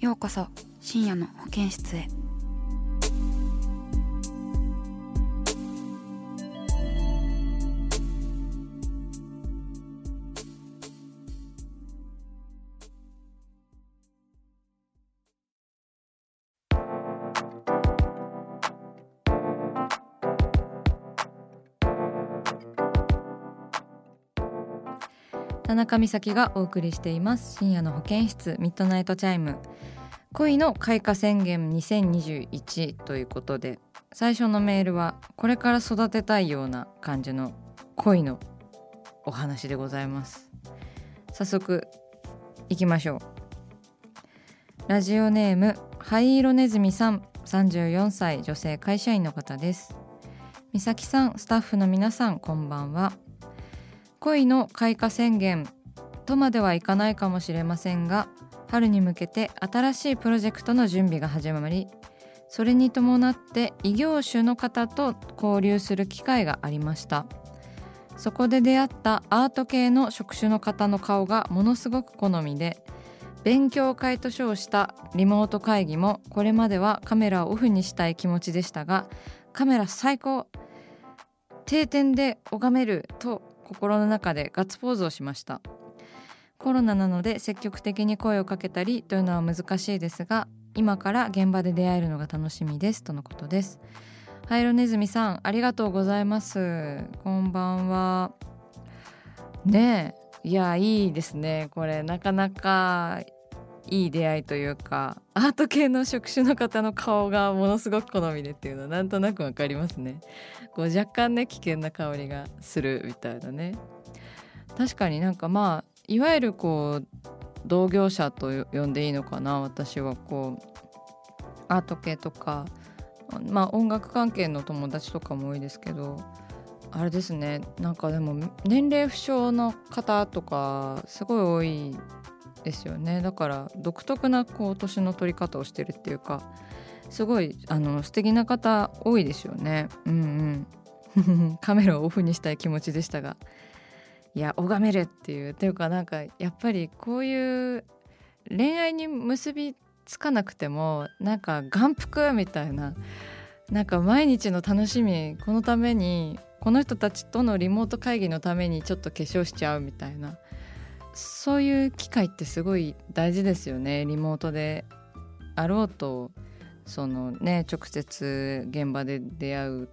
ようこそ深夜の保健室へ。田中美咲がお送りしています。深夜の保健室ミッドナイトチャイム。恋の開花宣言2021ということで最初のメールはこれから育てたいような感じの恋のお話でございます。早速いきましょう。ラジオネーム灰色ネズミさん34歳女性会社員の方です。美咲さんスタッフの皆さんこんばんは。恋の開花宣言とまではいかないかもしれませんが春に向けて新しいプロジェクトの準備が始まりそれに伴って異業種の方と交流する機会がありました。そこで出会ったアート系の職種の方の顔がものすごく好みで勉強会と称したリモート会議もこれまではカメラをオフにしたい気持ちでしたがカメラ最高定点で拝めると心の中でガッツポーズをしました。コロナなので積極的に声をかけたりというのは難しいですが今から現場で出会えるのが楽しみです。とのことです。ハイロネズミさんありがとうございます。こんばんは。ねえ。いやいいですね。これなかなかいい出会いというかアート系の職種の方の顔がものすごく好みでっていうのはなんとなくわかりますね。こう若干ね危険な香りがするみたいなね。確かになんかまあいわゆるこう同業者と呼んでいいのかな私はこう。アート系とかまあ音楽関係の友達とかも多いですけどあれですね。なんかでも年齢不詳の方とかすごい多いですよね。だから独特なこう年の取り方をしてるっていうかすごいあの素敵な方多いですよね。うんうん。カメラをオフにしたい気持ちでしたが。いや拝めるっていう。っていうかなんかやっぱりこういう恋愛に結びつかなくてもなんか眼福みたいななんか毎日の楽しみこのためにこの人たちとのリモート会議のためにちょっと化粧しちゃうみたいな。そういう機会ってすごい大事ですよね。リモートであろうとそのね直接現場で出会う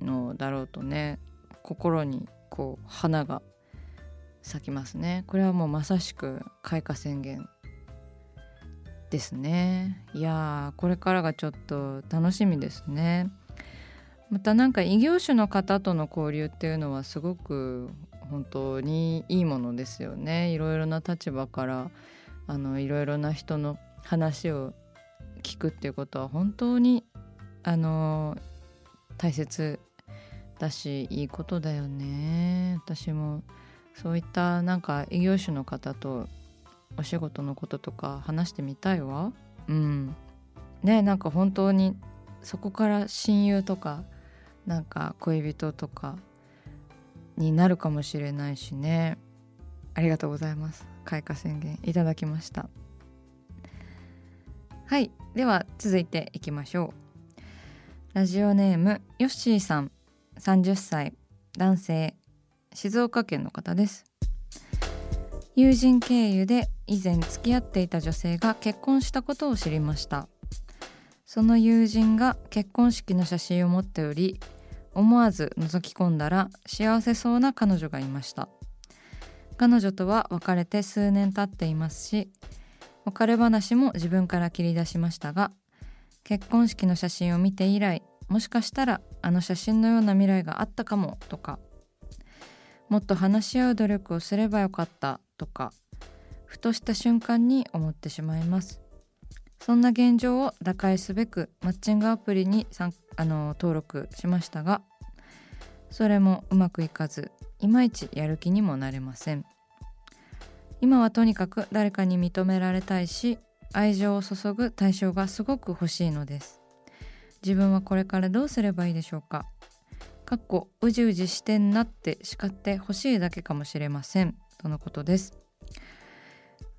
のだろうとね心にこう花が咲きますね。これはもうまさしく開花宣言ですね。いやーこれからがちょっと楽しみですね。またなんか異業種の方との交流っていうのはすごく本当にいいものですよね。いろいろな立場からあのいろいろな人の話を聞くっていうことは本当にあの大切だしいいことだよね。私もそういったなんか異業種の方とお仕事のこととか話してみたいわ。うん。ねなんか本当にそこから親友とかなんか恋人とかになるかもしれないしね。ありがとうございます。開花宣言いただきました。はい。では続いていきましょう。ラジオネームヨッシーさん。30歳男性。静岡県の方です。友人経由で以前付き合っていた女性が結婚したことを知りました。その友人が結婚式の写真を持っており思わず覗き込んだら幸せそうな彼女がいました。彼女とは別れて数年経っていますし別れ話も自分から切り出しましたが結婚式の写真を見て以来もしかしたらあの写真のような未来があったかもとかもっと話し合う努力をすればよかったとかふとした瞬間に思ってしまいます。そんな現状を打開すべくマッチングアプリにあの登録しましたがそれもうまくいかずいまいちやる気にもなれません。今はとにかく誰かに認められたいし愛情を注ぐ対象がすごく欲しいのです。自分はこれからどうすればいいでしょうか。かっこうじうじしてんなって叱ってほしいだけかもしれません。とのことです。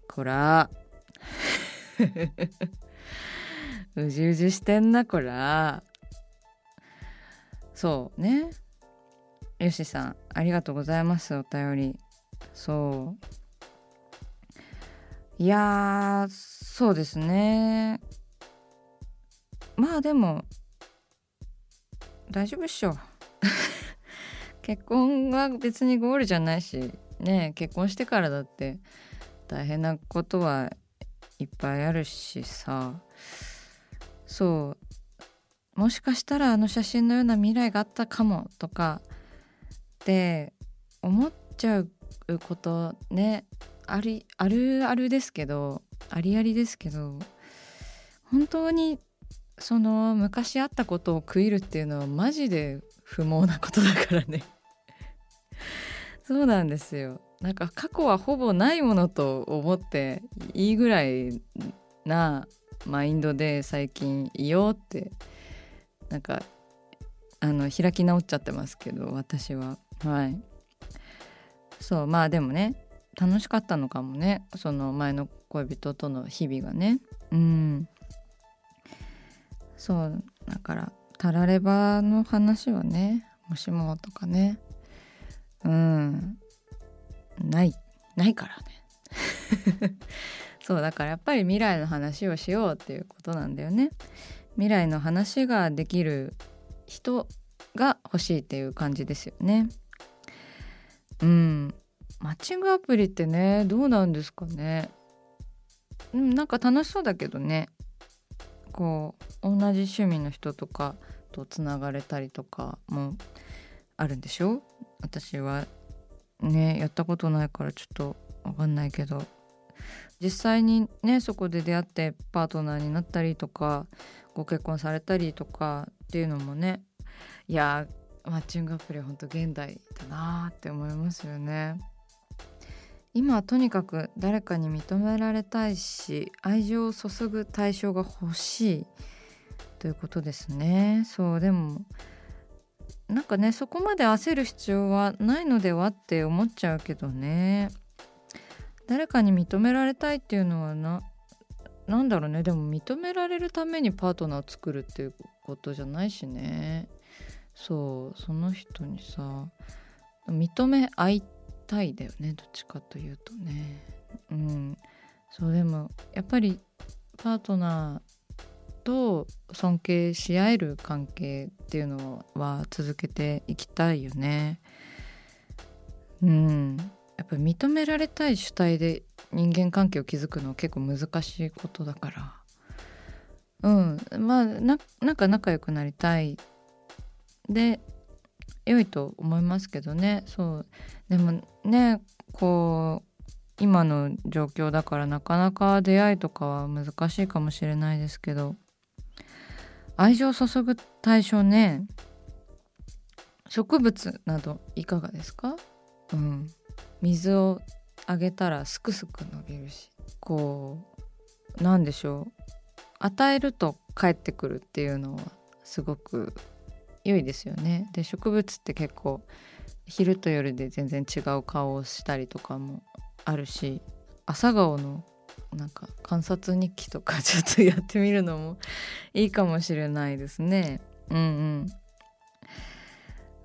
こら。うじうじしてんなこら。そうね。よしさんありがとうございますお便り。そう。いやそうですね。まあでも大丈夫っしょ。結婚は別にゴールじゃないしね結婚してからだって大変なことはいっぱいあるしさ。そう。もしかしたらあの写真のような未来があったかもとか。って思っちゃうことね。ありあるあるですけど。ありありですけど。本当にその昔あったことを食いるっていうのはマジで不毛なことだからね。そうなんですよ。なんか過去はほぼないものと思っていいぐらいなマインドで最近いようってなんかあの開き直っちゃってますけど私は。はい。そうまあでもね楽しかったのかもね。その前の恋人との日々がね。うん。そうだからたらればの話はねもしもとかね。うん。ないないからね。そうだからやっぱり未来の話をしようっていうことなんだよね。未来の話ができる人が欲しいっていう感じですよね。うん。マッチングアプリってねどうなんですかね。うんなんか楽しそうだけどね。こう同じ趣味の人とかとつながれたりとかもあるんでしょ？私はねやったことないからちょっと分かんないけど実際にねそこで出会ってパートナーになったりとかご結婚されたりとかっていうのもねいやマッチングアプリは本当現代だなって思いますよね。今はとにかく誰かに認められたいし愛情を注ぐ対象が欲しいということですねそうでもなんかねそこまで焦る必要はないのではって思っちゃうけどね。誰かに認められたいっていうのはななんだろうね。でも認められるためにパートナーを作るっていうことじゃないしね。そうその人にさ認め合いたいだよね。どっちかというとね。うん。そうでもやっぱりパートナーと尊敬し合える関係っていうのは続けていきたいよね。うん。やっぱり認められたい主体で人間関係を築くのは結構難しいことだから。うん。まあなんか仲良くなりたいで良いと思いますけどね。そう。でもねこう今の状況だからなかなか出会いとかは難しいかもしれないですけど。愛情を注ぐ対象ね。植物などいかがですか？うん。水をあげたらすくすく伸びるし。こうなんでしょう。与えると帰ってくるっていうのはすごく良いですよね。で植物って結構昼と夜で全然違う顔をしたりとかもあるし朝顔のなんか観察日記とかちょっとやってみるのもいいかもしれないですね。うんうん。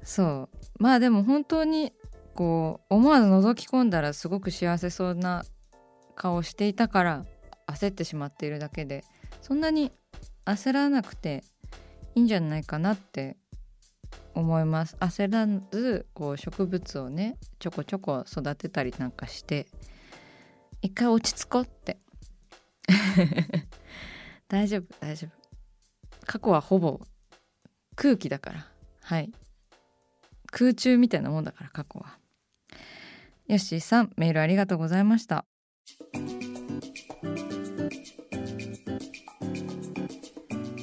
そう。まあでも本当にこう思わず覗き込んだらすごく幸せそうな顔していたから焦ってしまっているだけでそんなに焦らなくていいんじゃないかなって思います。焦らずこう植物をねちょこちょこ育てたりなんかして一回落ち着こうって。大丈夫大丈夫。過去はほぼ空気だから。はい。空中みたいなもんだから過去は。よしさんメールありがとうございました。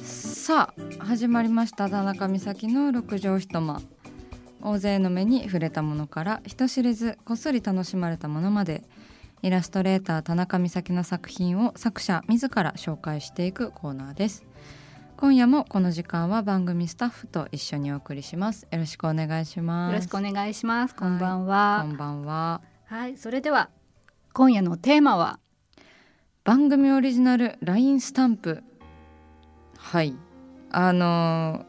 さあ始まりました。田中美咲の六畳一間。大勢の目に触れたものから人知れずこっそり楽しまれたものまで。イラストレーター田中美咲の作品を作者自ら紹介していくコーナーです。今夜もこの時間は番組スタッフと一緒にお送りします。よろしくお願いします。よろしくお願いします。こんばんは、こんばんは。はい、それでは今夜のテーマは？番組オリジナル LINE スタンプ。はい。あの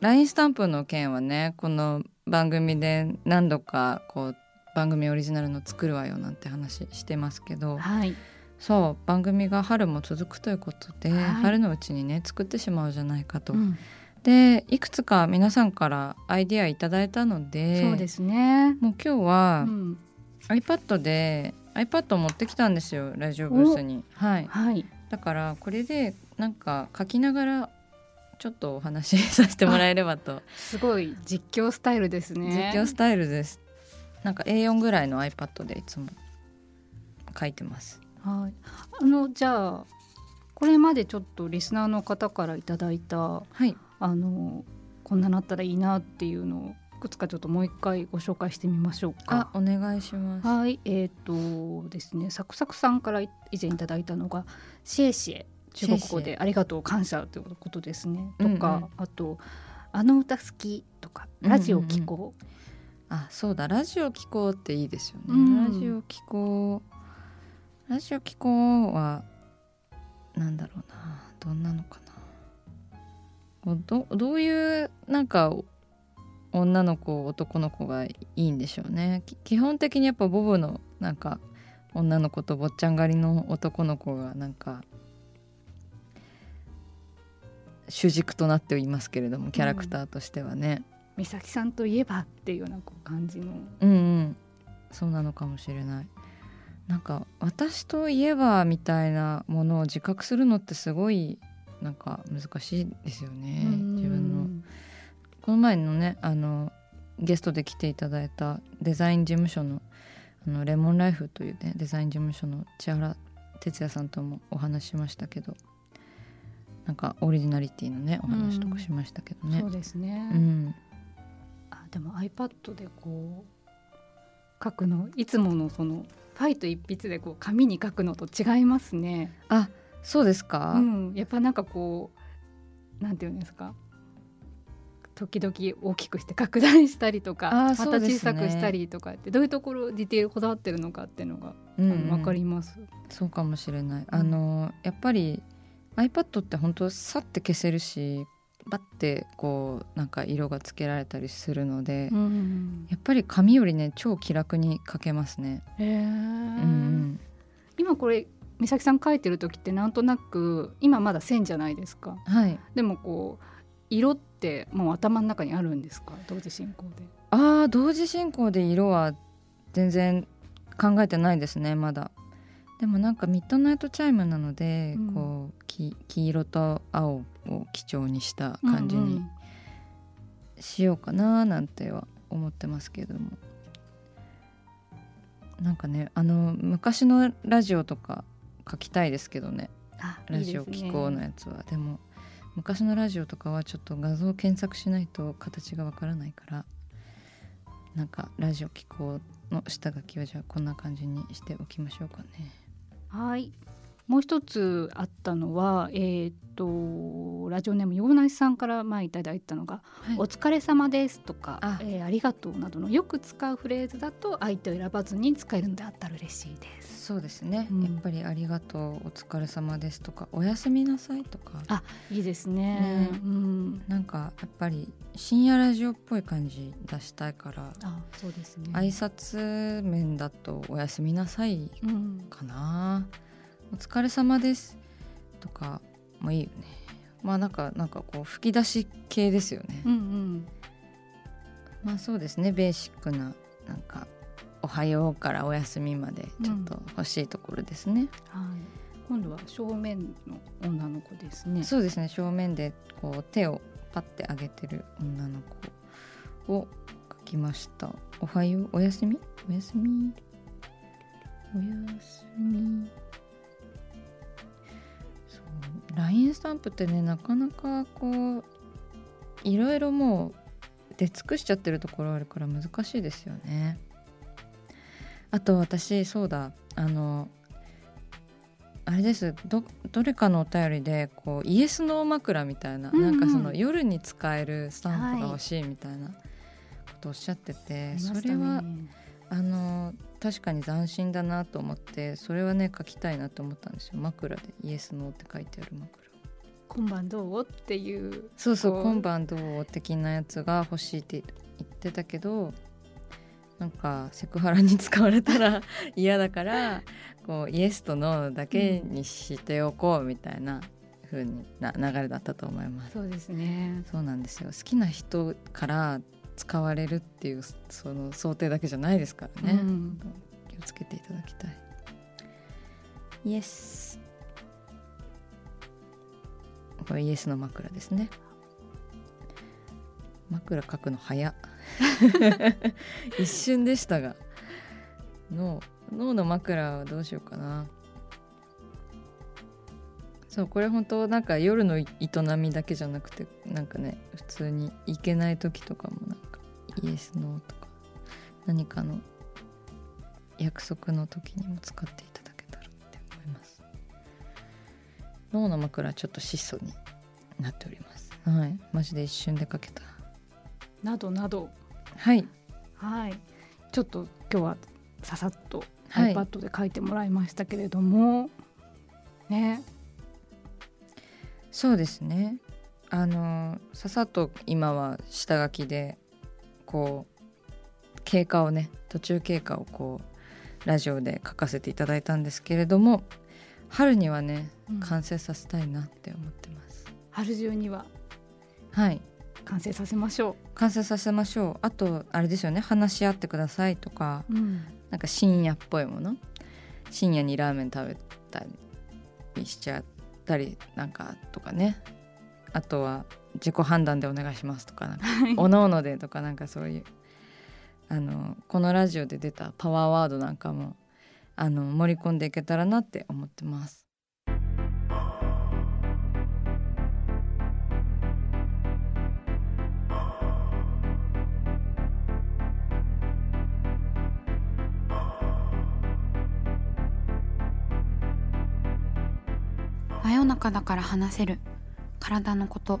LINE スタンプの件はねこの番組で何度かこう番組オリジナルの作るわよなんて話してますけどはい。そう番組が春も続くということで、はい。春のうちにね作ってしまうじゃないかと。うん。でいくつか皆さんからアイディアいただいたのでそうですね、もう今日はう、ん、iPad で iPad を持ってきたんですよラジオブースに。はい、はい。だからこれでなんか書きながらちょっとお話しさせてもらえればと、すごい実況スタイルですね。実況スタイルですなんか A4 ぐらいの iPad でいつも書いてます。はい。あのじゃあこれまでちょっとリスナーの方からいただいたはい。あのこんななったらいいなっていうのをいくつかちょっともう一回ご紹介してみましょうか。あお願いします。はい、えっ、とですね、サクサクさんから以前いただいたのがシェイシエ中国語でありがとう感謝ということですね。うんうん。とか、あとあの歌好きとかラジオ聞こう。あそうだラジオ聞こうっていいですよね、うん。ラジオ聞こう。ラジオ聞こうはなんだろうな。どんなのかな。どどういうなんか女の子男の子がいいんでしょうね。き基本的にやっぱボブのなんか女の子と坊ちゃん狩りの男の子がなんか主軸となっていますけれどもキャラクターとしてはね、美咲さんといえばっていうようなこう感じの。うんうんそうなのかもしれない。なんか私といえばみたいなものを自覚するのってすごいなんか難しいですよね。自分の。この前のねあのゲストで来ていただいたデザイン事務所のあのレモンライフというねデザイン事務所の千原哲也さんともお話ししましたけどなんかオリジナリティのねお話とかしましたけどね。そうですね。うん。あでも iPad でこう書くのいつものそのファイト一筆でこう紙に書くのと違いますね。あそうですか、うん、やっぱなんかこうなんていうんですか？時々大きくして拡大したりとかまた小さくしたりとかってどういうところディテールこだわってるのかっていうのが、うんあのわかります。そうかもしれない。あのやっぱり iPad って本当さって消せるしバッてこうなんか色がつけられたりするので、うんやっぱり紙よりね超気楽に書けますね。へーうん今これ美咲さん書いてる時ってなんとなく今まだ線じゃないですかうん、はい。でもこう色ってもう頭の中にあるんですか？同時進行で。ああ同時進行で色は全然考えてないですねまだ。でもなんかミッドナイトチャイムなので、うん。こうき黄色と青を基調にした感じにしようかななんては思ってますけれども。なんかねあの昔のラジオとか書きたいですけどね。あラジオ機構のやつは。でも昔のラジオとかはちょっと画像検索しないと形がわからないからなんかラジオ機構の下書きはじゃあこんな感じにしておきましょうかねはい。もう一つあったのは、えーっとラジオネーム洋梨さんから前いただいたのが「はいお疲れ様です」とかああ,、えーありがとう」などのよく使うフレーズだと相手を選ばずに使えるのであったら嬉しいです。そうですね、うんやっぱり「ありがとう」「お疲れ様です」とか「おやすみなさい」とかあいいですね。ねうん。なんかやっぱり深夜ラジオっぽい感じ出したいからあそうですね。挨拶面だと「おやすみなさいうん」かなお疲れ様ですとかもいいよね。まあなんかなんかこう吹き出し系ですよね、うんうん。まあそうですね。ベーシックななんかおはようからお休みまでちょっと欲しいところですね、はい。今度は正面の女の子ですね。そうですね。正面でこう手をパッて上げてる女の子を描きました。おはようおやすみ？おやすみ？おやすみ？LINE スタンプってねなかなかこういろいろもう出尽くしちゃってるところあるから難しいですよね。あと私そうだあのあれです。どどれかのお便りでこうイエスノー枕みたいな、うんうん。なんかその夜に使えるスタンプが欲しいみたいなことをおっしゃってて、ありましたね。それはあの確かに斬新だなと思ってそれはね書きたいなと思ったんですよ。枕でイエスノーって書いてある枕。今晩どう？っていう。そうそう今晩どう？的なやつが欲しいって言ってたけどなんかセクハラに使われたら 嫌だからこうイエスとノーだけにしておこうみたいな風にな流れだったと思います。そうですね。そうなんですよ。好きな人から使われるっていうその想定だけじゃないですからね、うん。気をつけていただきたい。イエスこれイエスの枕ですね。枕書くの早。っ 一瞬でしたが。脳脳の枕はどうしようかな。そうこれ本当なんか夜の営みだけじゃなくてなんかね普通に行けない時とかもイエスノーとか何かの約束の時にも使っていただけたらって思います。脳の枕はちょっと質素になっております。はい。マジで一瞬でかけた。などなど。はい。はい。ちょっと今日はささっとはい。iPad で書いてもらいましたけれども、ね。そうですね。あのささっと今は下書きでこう経過をね途中経過をこうラジオで書かせていただいたんですけれども春にはねうん。完成させたいなって思ってます、春中にははい。完成させましょ完成させましょう。あとあれですよね話し合ってくださいとかう、うん、なんか深夜っぽいもの？深夜にラーメン食べたりしちゃったりなんかとかね。あとは自己判断でお願いしますとかなんかおのおのでとかなんかそういうあのこのラジオで出たパワーワードなんかもあの盛り込んでいけたらなって思ってます。真夜中だから話せる。体のこと